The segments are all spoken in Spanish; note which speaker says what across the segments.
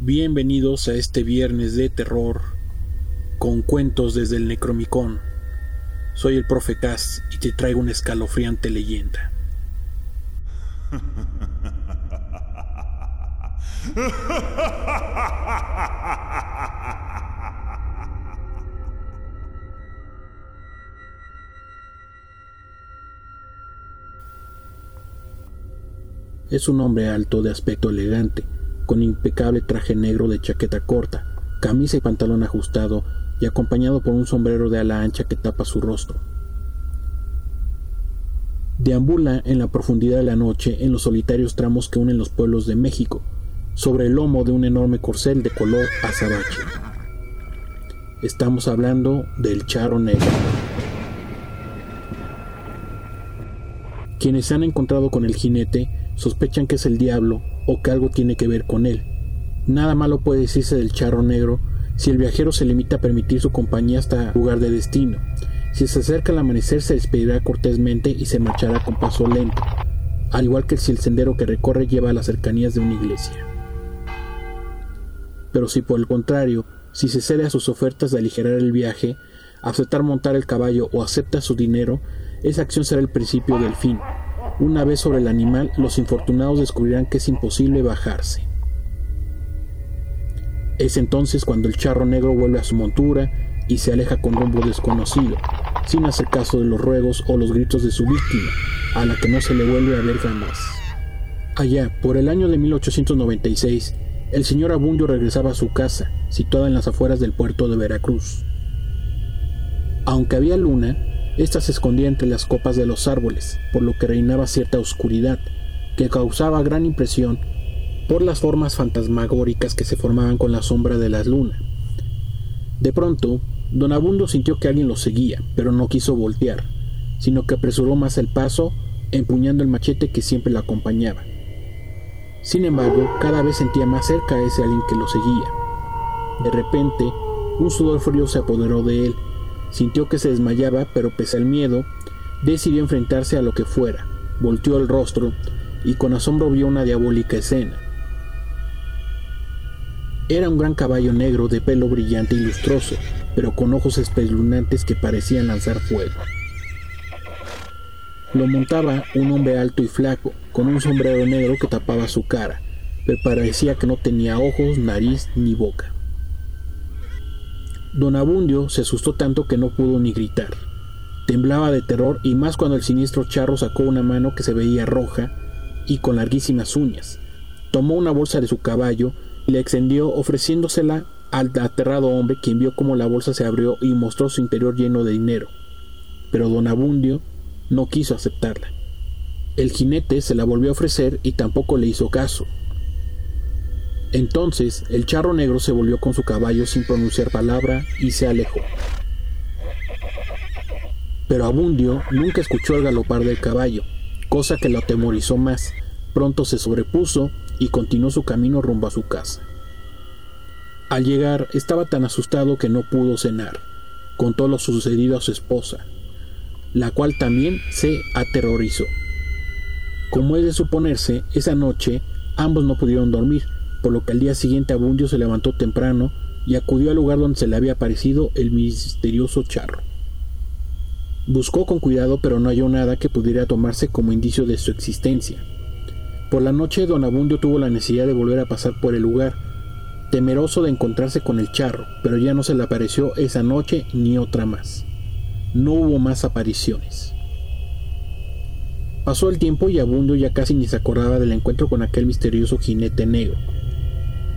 Speaker 1: Bienvenidos a este viernes de terror con cuentos desde el Necromicón. Soy el profe Cass y te traigo una escalofriante leyenda. Es un hombre alto de aspecto elegante, con impecable traje negro de chaqueta corta, camisa y pantalón ajustado y acompañado por un sombrero de ala ancha que tapa su rostro. Deambula en la profundidad de la noche en los solitarios tramos que unen los pueblos de México, sobre el lomo de un enorme corcel de color azabache. Estamos hablando del charro negro. Quienes se han encontrado con el jinete sospechan que es el diablo o que algo tiene que ver con él. Nada malo puede decirse del charro negro si el viajero se limita a permitir su compañía hasta lugar de destino. Si se acerca al amanecer se despedirá cortésmente y se marchará con paso lento, al igual que si el sendero que recorre lleva a las cercanías de una iglesia. Pero si por el contrario, si se cede a sus ofertas de aligerar el viaje, aceptar montar el caballo o acepta su dinero, esa acción será el principio del fin, una vez sobre el animal, los infortunados descubrirán que es imposible bajarse. Es entonces cuando el charro negro vuelve a su montura y se aleja con rumbo desconocido, sin hacer caso de los ruegos o los gritos de su víctima, a la que no se le vuelve a ver jamás. Allá, por el año de 1896, el señor Abundio regresaba a su casa, situada en las afueras del puerto de Veracruz. Aunque había luna, esta se escondía entre las copas de los árboles, por lo que reinaba cierta oscuridad, que causaba gran impresión por las formas fantasmagóricas que se formaban con la sombra de la luna. De pronto, don Abundo sintió que alguien lo seguía, pero no quiso voltear, sino que apresuró más el paso, empuñando el machete que siempre lo acompañaba. Sin embargo, cada vez sentía más cerca a ese alguien que lo seguía. De repente, un sudor frío se apoderó de él Sintió que se desmayaba, pero pese al miedo, decidió enfrentarse a lo que fuera. Volteó el rostro y con asombro vio una diabólica escena. Era un gran caballo negro de pelo brillante y lustroso, pero con ojos espeluznantes que parecían lanzar fuego. Lo montaba un hombre alto y flaco, con un sombrero negro que tapaba su cara, pero parecía que no tenía ojos, nariz ni boca. Don Abundio se asustó tanto que no pudo ni gritar. Temblaba de terror y más cuando el siniestro charro sacó una mano que se veía roja y con larguísimas uñas. Tomó una bolsa de su caballo y la extendió ofreciéndosela al aterrado hombre quien vio cómo la bolsa se abrió y mostró su interior lleno de dinero. Pero don Abundio no quiso aceptarla. El jinete se la volvió a ofrecer y tampoco le hizo caso. Entonces el charro negro se volvió con su caballo sin pronunciar palabra y se alejó. Pero Abundio nunca escuchó el galopar del caballo, cosa que lo atemorizó más. Pronto se sobrepuso y continuó su camino rumbo a su casa. Al llegar estaba tan asustado que no pudo cenar. Contó lo sucedido a su esposa, la cual también se aterrorizó. Como es de suponerse, esa noche ambos no pudieron dormir, por lo que al día siguiente Abundio se levantó temprano y acudió al lugar donde se le había aparecido el misterioso charro. Buscó con cuidado pero no halló nada que pudiera tomarse como indicio de su existencia. Por la noche don Abundio tuvo la necesidad de volver a pasar por el lugar, temeroso de encontrarse con el charro, pero ya no se le apareció esa noche ni otra más. No hubo más apariciones. Pasó el tiempo y Abundio ya casi ni se acordaba del encuentro con aquel misterioso jinete negro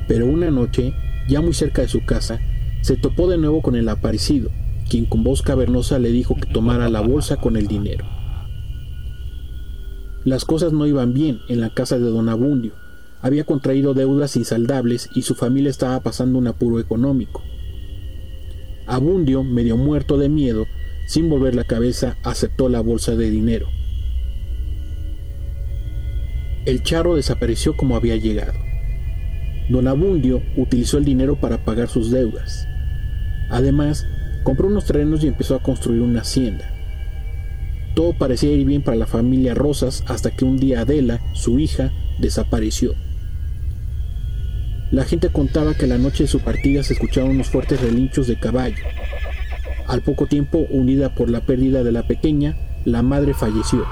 Speaker 1: pero una noche, ya muy cerca de su casa, se topó de nuevo con el aparecido, quien con voz cavernosa le dijo que tomara la bolsa con el dinero. Las cosas no iban bien en la casa de don Abundio. Había contraído deudas insaldables y su familia estaba pasando un apuro económico. Abundio, medio muerto de miedo, sin volver la cabeza, aceptó la bolsa de dinero. El charro desapareció como había llegado. Don Abundio utilizó el dinero para pagar sus deudas. Además, compró unos terrenos y empezó a construir una hacienda. Todo parecía ir bien para la familia Rosas hasta que un día Adela, su hija, desapareció. La gente contaba que la noche de su partida se escuchaban unos fuertes relinchos de caballo. Al poco tiempo, unida por la pérdida de la pequeña, la madre falleció.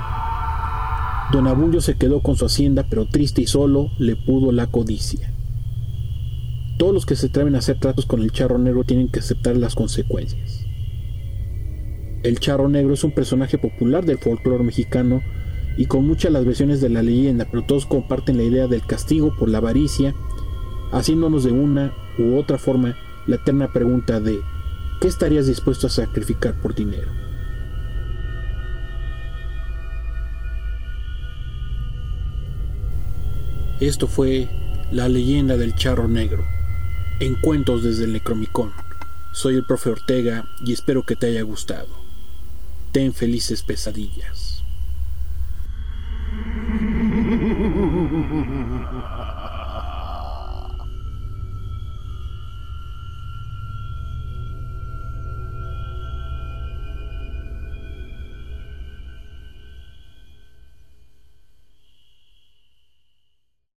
Speaker 1: Don Abulio se quedó con su hacienda, pero triste y solo le pudo la codicia. Todos los que se atreven a hacer tratos con el charro negro tienen que aceptar las consecuencias. El charro negro es un personaje popular del folclore mexicano y con muchas las versiones de la leyenda, pero todos comparten la idea del castigo por la avaricia haciéndonos de una u otra forma la eterna pregunta de ¿qué estarías dispuesto a sacrificar por dinero? Esto fue La leyenda del charro negro, en cuentos desde el Necromicón. Soy el profe Ortega y espero que te haya gustado. Ten felices pesadillas.